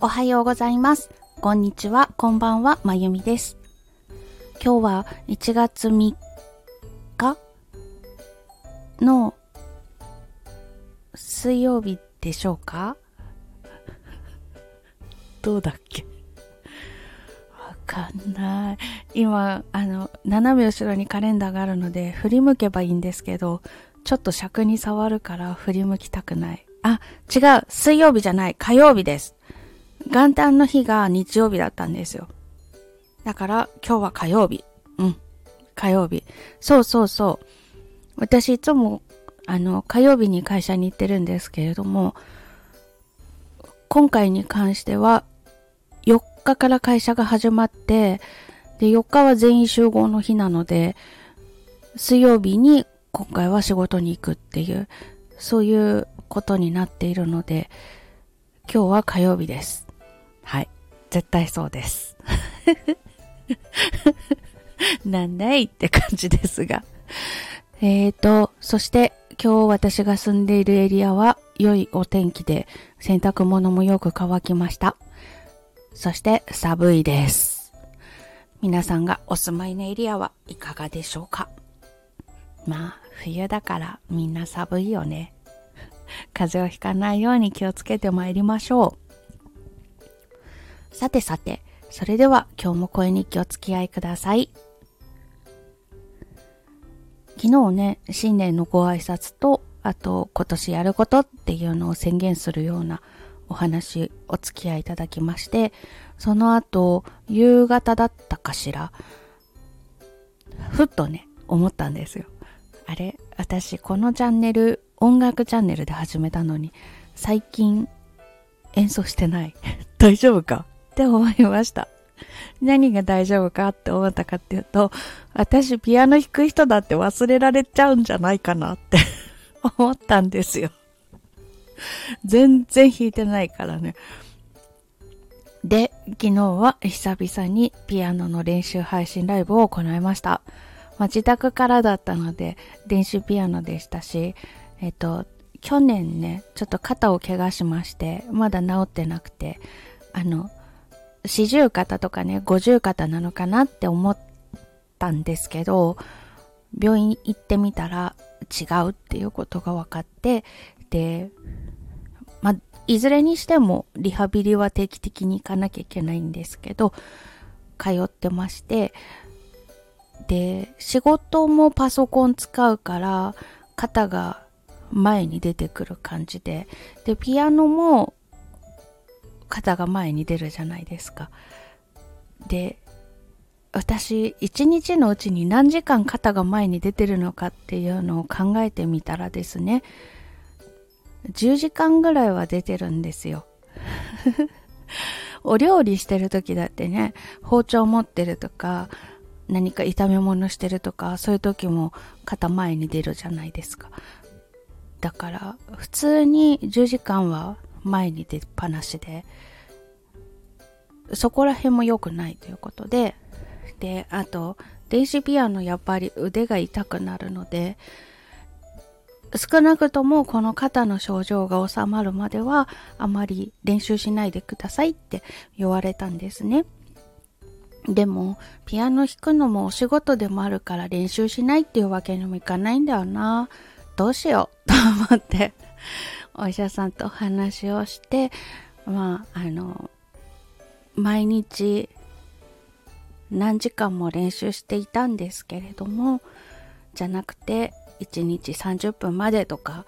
おはようございます。こんにちは、こんばんは、まゆみです。今日は1月3日の水曜日でしょうか？どうだっけ？わかんない。今、あの、斜め後ろにカレンダーがあるので振り向けばいいんですけど、ちょっと尺に触るから振り向きたくない。あ、違う。水曜日じゃない。火曜日です。元旦の日が日曜日だったんですよ。だから今日は火曜日。うん。火曜日。そうそうそう。私いつもあの火曜日に会社に行ってるんですけれども、今回に関しては4日から会社が始まって、で4日は全員集合の日なので、水曜日に今回は仕事に行くっていう、そういうことになっているので、今日は火曜日です。絶対そうです。なんだいって感じですが。えーと、そして今日私が住んでいるエリアは良いお天気で洗濯物もよく乾きました。そして寒いです。皆さんがお住まいのエリアはいかがでしょうか？まあ、冬だからみんな寒いよね。風邪をひかないように気をつけてまいりましょう。さてさて、それでは今日も声日記お付き合いください。昨日ね、新年のご挨拶と、あと今年やることっていうのを宣言するようなお話お付き合いいただきまして、その後、夕方だったかしら、ふっとね、思ったんですよ。あれ、私このチャンネル、音楽チャンネルで始めたのに、最近演奏してない。大丈夫か？って思いました。何が大丈夫かって思ったかっていうと、私ピアノ弾く人だって忘れられちゃうんじゃないかなって 思ったんですよ。全然弾いてないからね。で、昨日は久々にピアノの練習配信ライブを行いました。まあ、自宅からだったので電子ピアノでしたし、えっと、去年ね、ちょっと肩を怪我しまして、まだ治ってなくて、あの、四十肩とかね、五十肩なのかなって思ったんですけど、病院行ってみたら違うっていうことが分かって、で、まあ、いずれにしてもリハビリは定期的に行かなきゃいけないんですけど、通ってまして、で、仕事もパソコン使うから、肩が前に出てくる感じで、で、ピアノも肩が前に出るじゃないですか。で、私、一日のうちに何時間肩が前に出てるのかっていうのを考えてみたらですね、10時間ぐらいは出てるんですよ。お料理してる時だってね、包丁持ってるとか、何か炒め物してるとか、そういう時も肩前に出るじゃないですか。だから、普通に10時間は前に出っぱなしで、そこら辺も良くないということで、で、あと、電子ピアノやっぱり腕が痛くなるので、少なくともこの肩の症状が収まるまではあまり練習しないでくださいって言われたんですね。でも、ピアノ弾くのもお仕事でもあるから練習しないっていうわけにもいかないんだよな。どうしようと思って、お医者さんとお話をして、まあ、あの、毎日何時間も練習していたんですけれども、じゃなくて、1日30分までとか、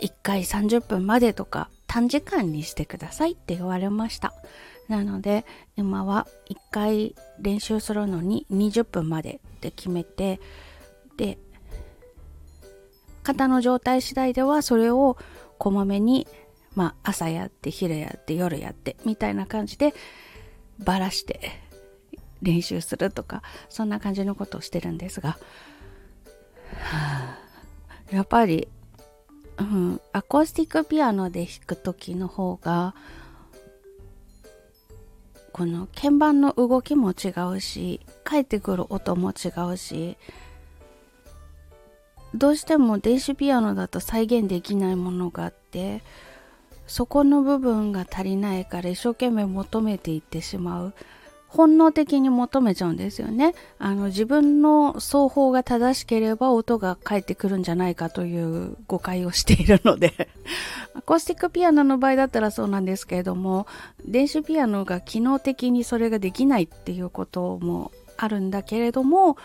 1回30分までとか、短時間にしてくださいって言われました。なので、今は1回練習するのに20分までって決めて、で、肩の状態次第ではそれをこまめに、まあ、朝やって、昼やって、夜やって、みたいな感じで、ばらして練習するとか、そんな感じのことをしてるんですが、はあやっぱり、うん、アコースティックピアノで弾く時の方が、この鍵盤の動きも違うし、返ってくる音も違うし、どうしても電子ピアノだと再現できないものがあって、そこの部分が足りないから一生懸命求めていってしまう。本能的に求めちゃうんですよね。あの自分の奏法が正しければ音が返ってくるんじゃないかという誤解をしているので。アコースティックピアノの場合だったらそうなんですけれども電子ピアノが機能的にそれができないっていうこともあるんだけれども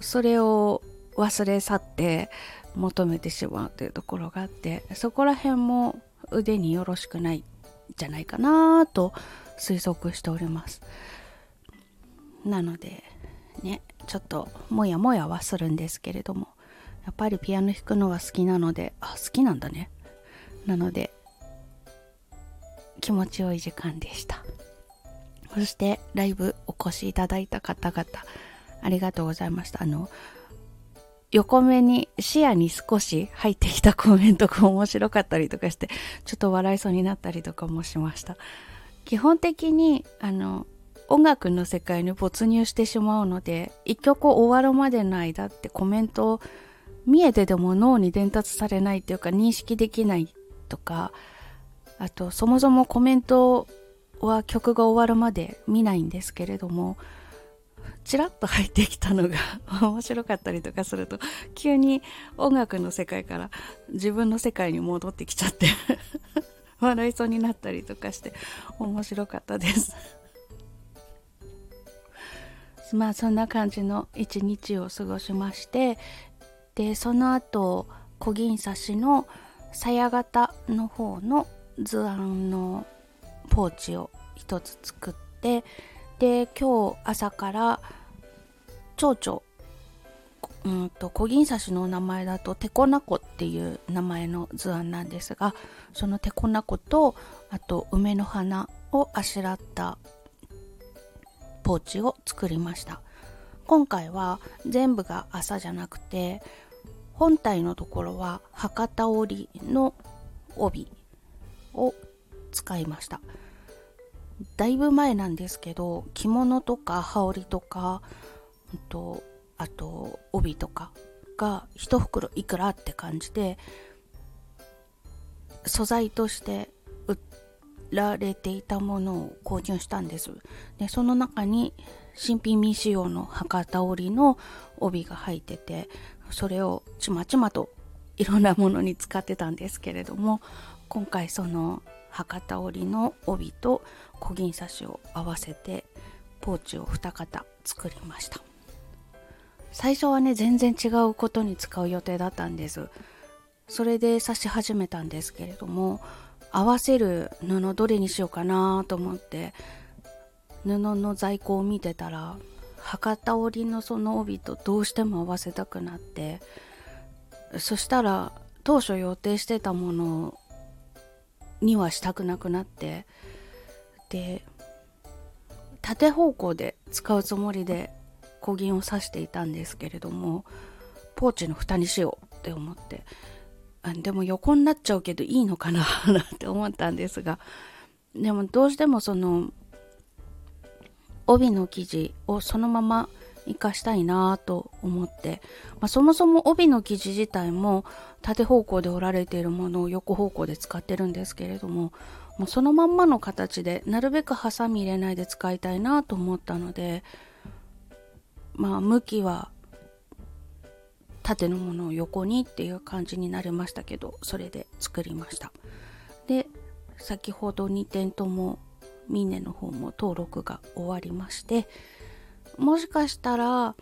それを忘れ去って求めてしまうというところがあってそこら辺も腕によろしくないんじゃないかなと推測しております。なのでねちょっともやもやはするんですけれどもやっぱりピアノ弾くのは好きなのであ好きなんだね。なので気持ちよい時間でした。そしてライブお越しいただいた方々ありがとうございました。あの横目に視野に少し入ってきたコメントが面白かったりとかしてちょっと笑いそうになったりとかもしました。基本的にあの音楽の世界に没入してしまうので一曲終わるまでの間ってコメント見えてでも脳に伝達されないっていうか認識できないとかあとそもそもコメントは曲が終わるまで見ないんですけれどもちらっと入ってきたのが 面白かったりとかすると急に音楽の世界から自分の世界に戻ってきちゃって 笑いそうになったりとかして面白かったです。まあそんな感じの一日を過ごしましてでその後小銀刺しの鞘型の方の図案のポーチを一つ作ってで今日朝から蝶々うんと小銀刺しの名前だとテコナコっていう名前の図案なんですがそのテコナコとあと梅の花をあしらったポーチを作りました。今回は全部が朝じゃなくて本体のところは博多織の帯を使いました。だいぶ前なんですけど着物とか羽織とかとあと帯とかが1袋いくらって感じで素材として売られていたものを購入したんです。でその中に新品未使用の博多織の帯が入っててそれをちまちまといろんなものに使ってたんですけれども今回その博多織の帯と小銀刺しを合わせてポーチを2型作りました。最初はね全然違うことに使う予定だったんです。それで刺し始めたんですけれども合わせる布どれにしようかなと思って布の在庫を見てたら博多織のその帯とどうしても合わせたくなってそしたら当初予定してたものにはしたくなくなってで縦方向で使うつもりで小銀を刺していたんですけれどもポーチの蓋にしようって思ってでも横になっちゃうけどいいのかななんて思ったんですがでもどうしてもその帯の生地をそのまま活かしたいなと思って、まあ、そもそも帯の生地自体も縦方向で折られているものを横方向で使ってるんですけれどももうそのまんまの形でなるべくハサミ入れないで使いたいなと思ったのでまあ向きは縦のものを横にっていう感じになりましたけどそれで作りました。で先ほど2点ともミネの方も登録が終わりましてもしかしたら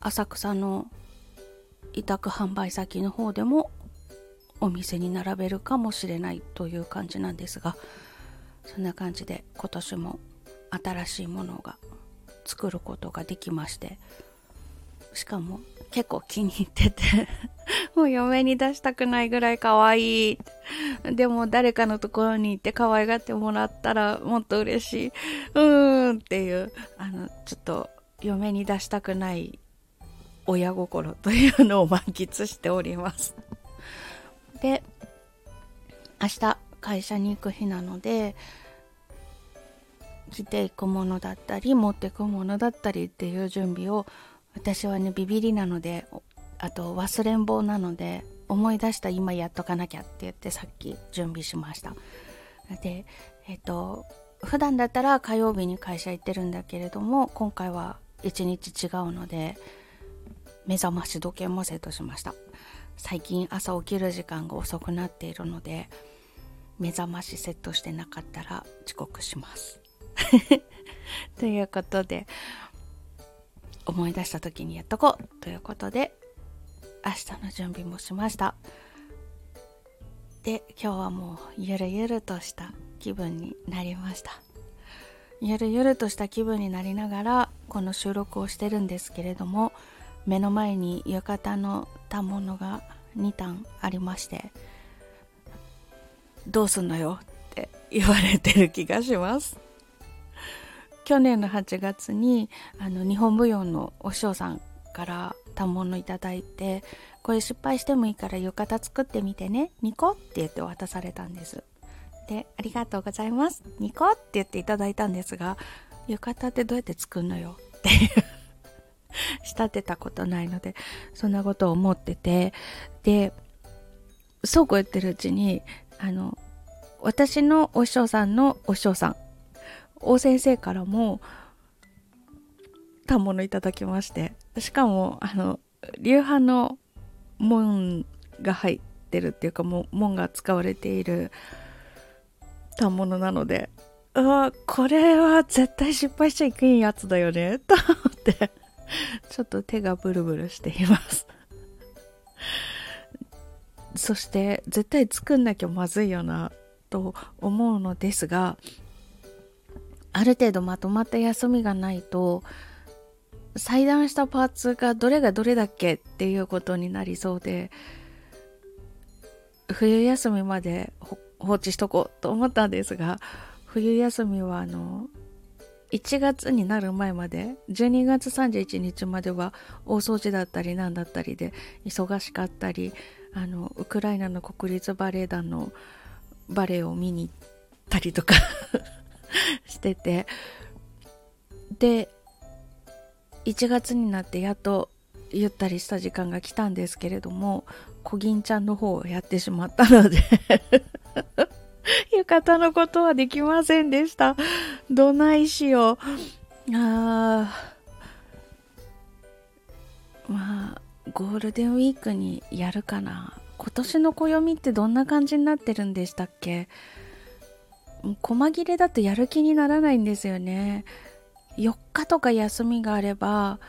浅草の委託販売先の方でもお店に並べるかもしれないという感じなんですがそんな感じで今年も新しいものが作ることができましてしかも結構気に入ってて。もう嫁に出したくないぐらい可愛い。でも誰かのところに行って可愛がってもらったらもっと嬉しい。うーんっていう。あのちょっと嫁に出したくない親心というのを満喫しております。で明日会社に行く日なので着ていくものだったり持っていくものだったりっていう準備を私はねビビりなのであと忘れん坊なので思い出した今やっとかなきゃって言ってさっき準備しました。でえっ、と普段だったら火曜日に会社行ってるんだけれども今回は一日違うので目覚まし時計もセットしました。最近朝起きる時間が遅くなっているので目覚ましセットしてなかったら遅刻します。ということで思い出した時にやっとこうということで明日の準備もしました。で今日はもうゆるゆるとした気分になりました。ゆるゆるとした気分になりながらこの収録をしてるんですけれども目の前に浴衣の反物が2単ありましてどうすんのよって言われてる気がします。去年の8月にあの日本舞踊のお師匠さんから反物いただいてこれ失敗してもいいから浴衣作ってみてねニコって言って渡されたんです。でありがとうございます。ニコって言っていただいたんですが浴衣ってどうやって作るのよ？っていう仕立てたことないのでそんなことを思ってて。でそうこう言ってるうちにあの私のお師匠さんのお師匠さん大先生からも反物いただきましてしかもあの流派の門が入ってるっていうかもう門が使われている反物なのであこれは絶対失敗しちゃいけんやつだよね と思ってちょっと手がブルブルしています。そして絶対作んなきゃまずいよなと思うのですがある程度まとまった休みがないと裁断したパーツがどれがどれだっけっていうことになりそうで冬休みまで放置しとこうと思ったんですが冬休みはあの1月になる前まで12月31日までは大掃除だったりなんだったりで忙しかったりあのウクライナの国立バレエ団のバレエを見に行ったりとか。しててで1月になってやっとゆったりした時間が来たんですけれどもコギンちゃんの方をやってしまったので 浴衣のことはできませんでした。どないしよう。あまあ、ゴールデンウィークにやるかな。今年の暦ってどんな感じになってるんでしたっけ？細切れだとやる気にならないんですよね。4日とか休みがあれば、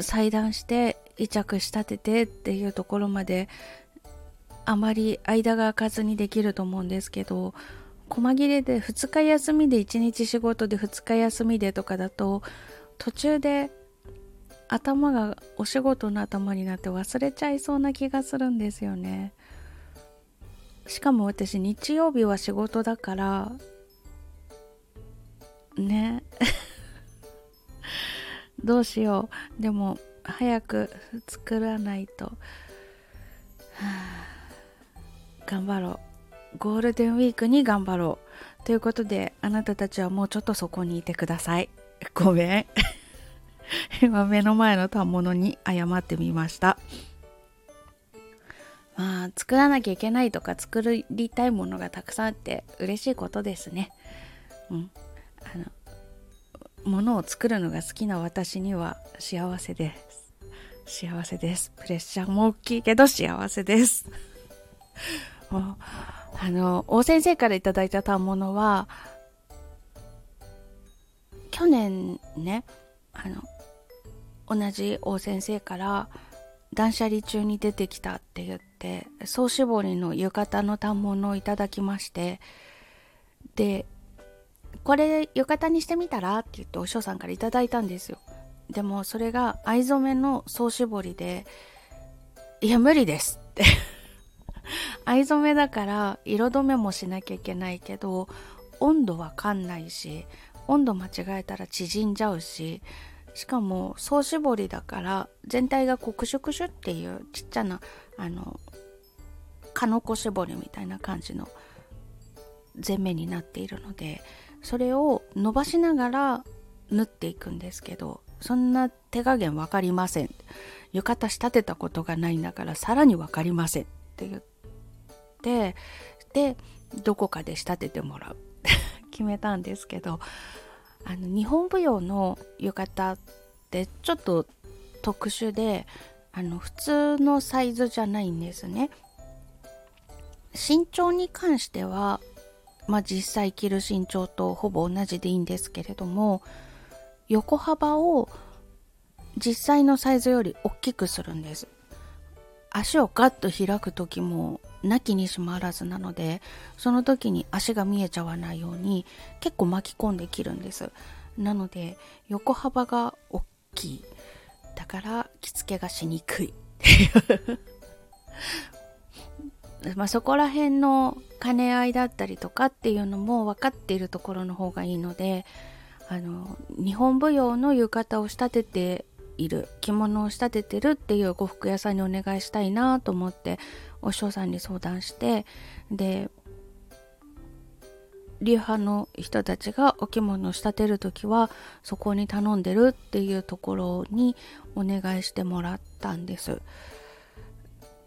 裁断して癒着仕立ててっていうところまであまり間が空かずにできると思うんですけど細切れで2日休みで1日仕事で2日休みでとかだと途中で頭がお仕事の頭になって忘れちゃいそうな気がするんですよねしかも私日曜日は仕事だからね。どうしよう。でも早く作らないと、頑張ろう。ゴールデンウィークに頑張ろう。ということであなたたちはもうちょっとそこにいてください。ごめん。今目の前の反物に謝ってみました。まあ作らなきゃいけないとか作りたいものがたくさんあって嬉しいことですね。うん。あの物を作るのが好きな私には幸せです。幸せです。プレッシャーも大きいけど幸せです。あの大先生から頂いた反物は去年ねあの同じ大先生から断捨離中に出てきたって言って総絞りの浴衣の反物をいただきましてでこれ浴衣にしてみたらって言ってお師匠さんからいただいたんですよ。でもそれが藍染めの総絞りでいや無理ですって。藍染めだから色止めもしなきゃいけないけど温度わかんないし温度間違えたら縮んじゃうししかも総絞りだから全体がこうクシュクシュっていうちっちゃなあのかのこ絞りみたいな感じの全面になっているのでそれを伸ばしながら縫っていくんですけどそんな手加減分かりません。浴衣仕立てたことがないんだからさらに分かりませんって言ってでどこかで仕立ててもらう決めたんですけどあの日本舞踊の浴衣ってちょっと特殊であの普通のサイズじゃないんですね。身長に関しては、まあ、実際着る身長とほぼ同じでいいんですけれども横幅を実際のサイズより大きくするんです。足をガッと開く時もなきにしもあらずなのでその時に足が見えちゃわないように結構巻き込んで切るんです。なので横幅が大きい。だから着付けがしにくい。まあそこら辺の兼ね合いだったりとかっていうのも分かっているところの方がいいのであの日本舞踊の浴衣を仕立てている着物を仕立ててるっていう呉服屋さんにお願いしたいなと思ってお師匠さんに相談してで流派の人たちがお着物を仕立てる時はそこに頼んでるっていうところにお願いしてもらったんです。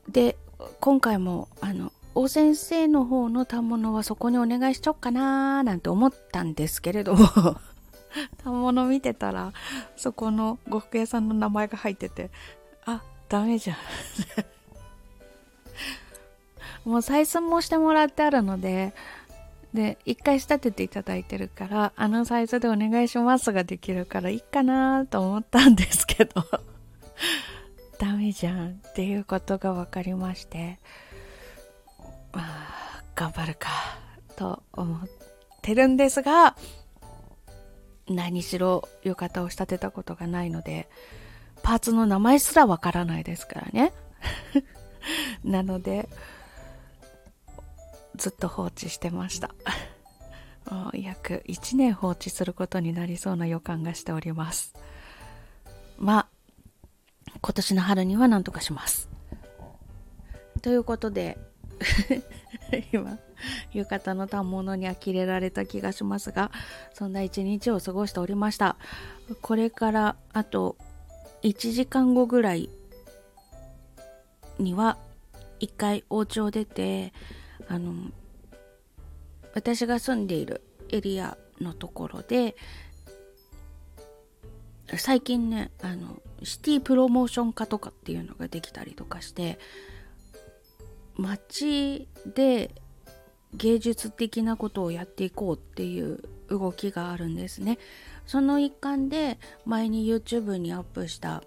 で今回もあの大先生の方の反物はそこにお願いしちゃおっかなーなんて思ったんですけれども。反物見てたらそこの呉服屋さんの名前が入っててあダメじゃん。もう採寸もしてもらってあるのでで一回仕立てていただいてるからあのサイズでお願いしますができるからいいかなと思ったんですけど ダメじゃんっていうことが分かりましてまあ頑張るかと思ってるんですが何しろ浴衣を仕立てたことがないのでパーツの名前すらわからないですからね。なのでずっと放置してました。約1年放置することになりそうな予感がしております。まあ今年の春には何とかします。ということで 今 浴衣の反物に呆れられた気がしますがそんな一日を過ごしておりました。これからあと1時間後ぐらいには一回お家を出てあの私が住んでいるエリアのところで最近ねあのシティプロモーション化とかっていうのができたりとかして街で芸術的なことをやっていこうっていう動きがあるんですね。その一環で前に YouTube にアップした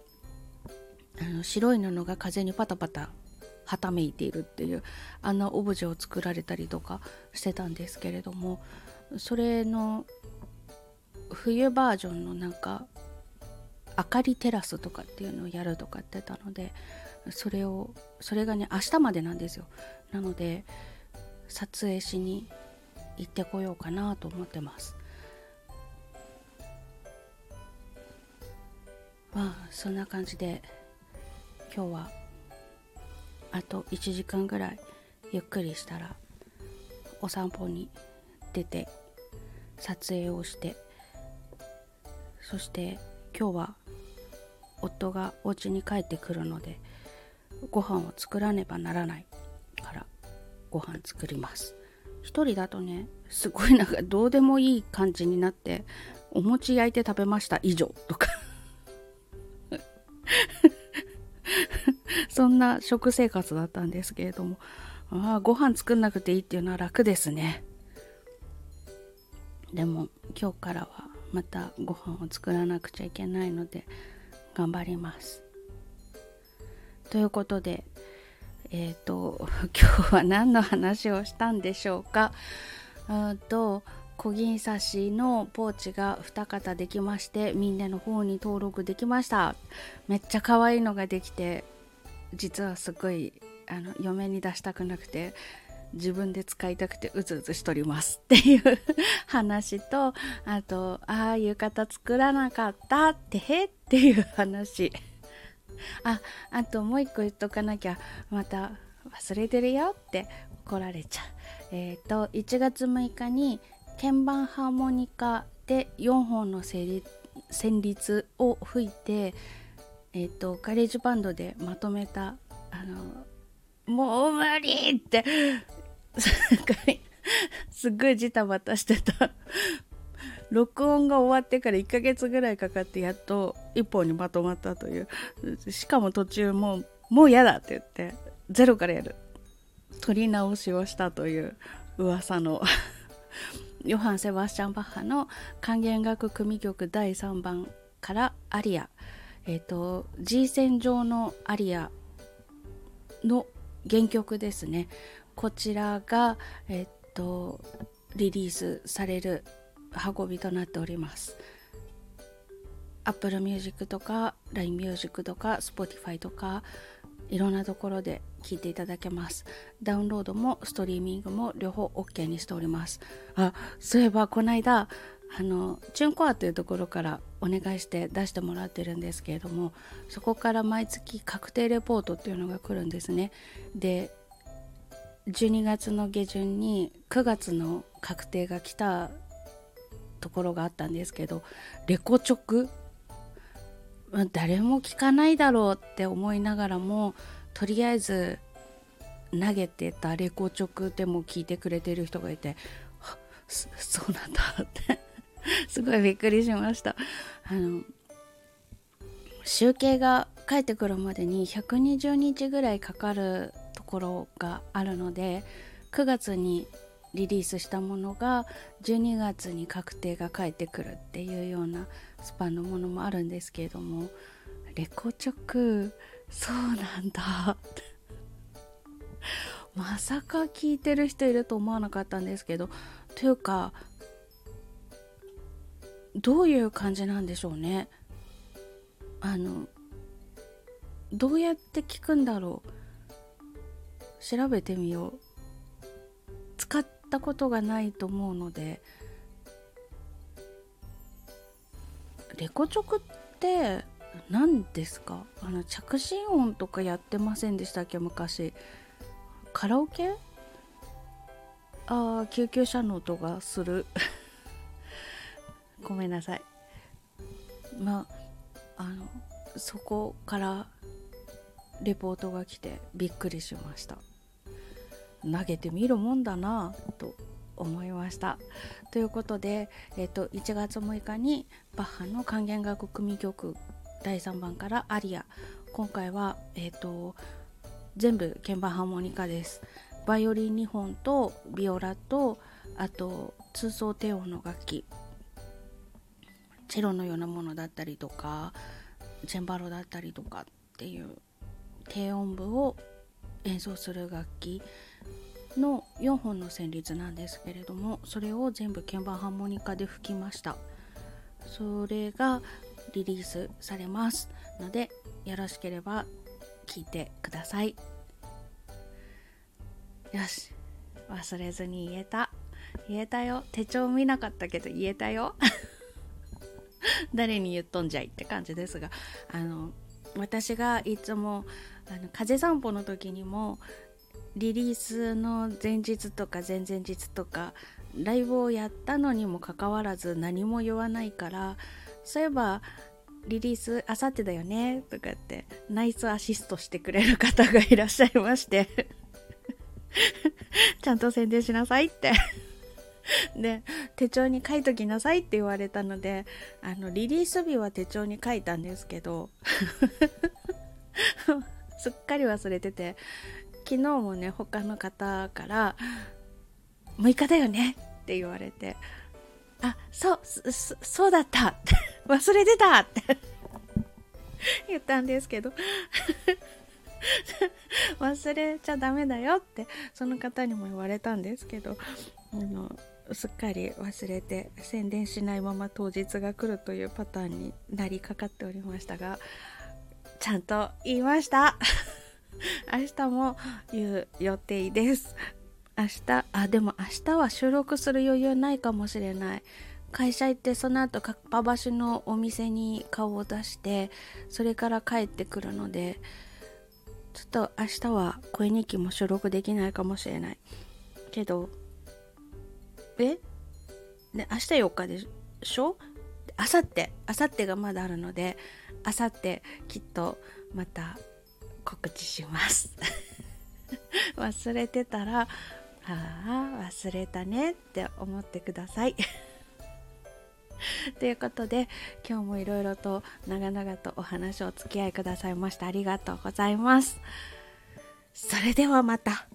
あの白い布が風にパタパタはためいているっていうあんなオブジェを作られたりとかしてたんですけれどもそれの冬バージョンのなんか明かりテラスとかっていうのをやるとかってたのでそれをそれがね明日までなんですよ。なので撮影しに行ってこようかなと思ってます。まあそんな感じで今日はあと1時間ぐらいゆっくりしたらお散歩に出て撮影をしてそして今日は夫がお家に帰ってくるのでご飯を作らねばならないから。ご飯作ります。一人だとねすごいなんかどうでもいい感じになってお餅焼いて食べました。以上とか。そんな食生活だったんですけれども。ああご飯作んなくていいっていうのは楽ですね。でも今日からはまたご飯を作らなくちゃいけないので頑張ります。ということでえっ、ー、と今日は何の話をしたんでしょうか？うんと小銀刺しのポーチが2型できましてみんなの方に登録できました。めっちゃ可愛いのができて実はすごいあの嫁に出したくなくて自分で使いたくてうずうずしとります。っていう話とあとああ浴衣作らなかったってへっていう話。ああともう一個言っとかなきゃ。また忘れてるよって怒られちゃう。えっ、ー、と1月6日に鍵盤ハーモニカで4本の旋律を吹いて、えっ、と GarageBand でまとめたあのもう無理って。すっごいジタバタしてた。録音が終わってから1ヶ月ぐらいかかってやっと1本にまとまったという。しかも途中もうもう嫌だって言ってゼロからやる。撮り直しをしたという噂の。ヨハン・セバスチャン・バッハの管弦楽組曲第3番からアリア、えっ、ー、と G 線上のアリアの原曲ですね。こちらがえっ、ー、とリリースされる運びとなっております。Apple Music とか LINE Music とか Spotify とかいろんなところで聞いていただけます。ダウンロードもストリーミングも両方 OK にしております。あそういえばこの間あのチュンコアというところからお願いして出してもらってるんですけれどもそこから毎月確定レポートっていうのが来るんですね。で12月の下旬に9月の確定が来たところがあったんですけどレコチョク誰も聞かないだろうって思いながらもとりあえず投げてたレコチョクでも聞いてくれてる人がいてそうなんだって すごいびっくりしました。あの集計が返ってくるまでに120日ぐらいかかるところがあるので9月にリリースしたものが12月に確定が返ってくるっていうようなスパンのものもあるんですけれどもレコチョク？そうなんだ。まさか聞いてる人いると思わなかったんですけどというかどういう感じなんでしょうね。あのどうやって聞くんだろう。調べてみよう。使ったことがないと思うのでレコチョクって何ですか？あの着信音とかやってませんでしたっけ昔？カラオケ？ああ救急車の音がする。ごめんなさい。まああのそこからレポートが来てびっくりしました。投げてみるもんだなと思いました。ということで、えーと、1月6日にバッハの管弦楽組曲第3番からアリア。今回は、えーと、全部鍵盤ハーモニカです。バイオリン2本とビオラとあと通奏低音の楽器。チェロのようなものだったりとかチェンバロだったりとかっていう低音部を演奏する楽器の4本の旋律なんですけれどもそれを全部鍵盤ハーモニカで吹きました。それがリリースされます。のでよろしければ聴いてください。よし。忘れずに言えた。言えたよ。手帳見なかったけど言えたよ。誰に言っとんじゃいって感じですがあの私がいつもあの風散歩の時にもリリースの前日とか前々日とかライブをやったのにもかかわらず何も言わないからそういえばリリースあさってだよねとかってナイスアシストしてくれる方がいらっしゃいまして ちゃんと宣伝しなさいって。で手帳に書いときなさいって言われたのであのリリース日は手帳に書いたんですけど すっかり忘れてて昨日もね他の方から「6日だよね」って言われて「あそうそうだった」忘れてたって 言ったんですけど忘れちゃダメだよってその方にも言われたんですけどあのすっかり忘れて宣伝しないまま当日が来るというパターンになりかかっておりましたがちゃんと言いました。明日も言う予定です。明日あでも明日は収録する余裕ないかもしれない。会社行ってその後かっぱ橋のお店に顔を出してそれから帰ってくるのでちょっと明日は声日記も収録できないかもしれない。けどえ？で明日4日でしょ？あさってあさってがまだあるのであさってきっとまた告知します。忘れてたらああ忘れたねって思ってください。ということで今日もいろいろと長々とお話をお付き合いくださいましてありがとうございます。それではまた。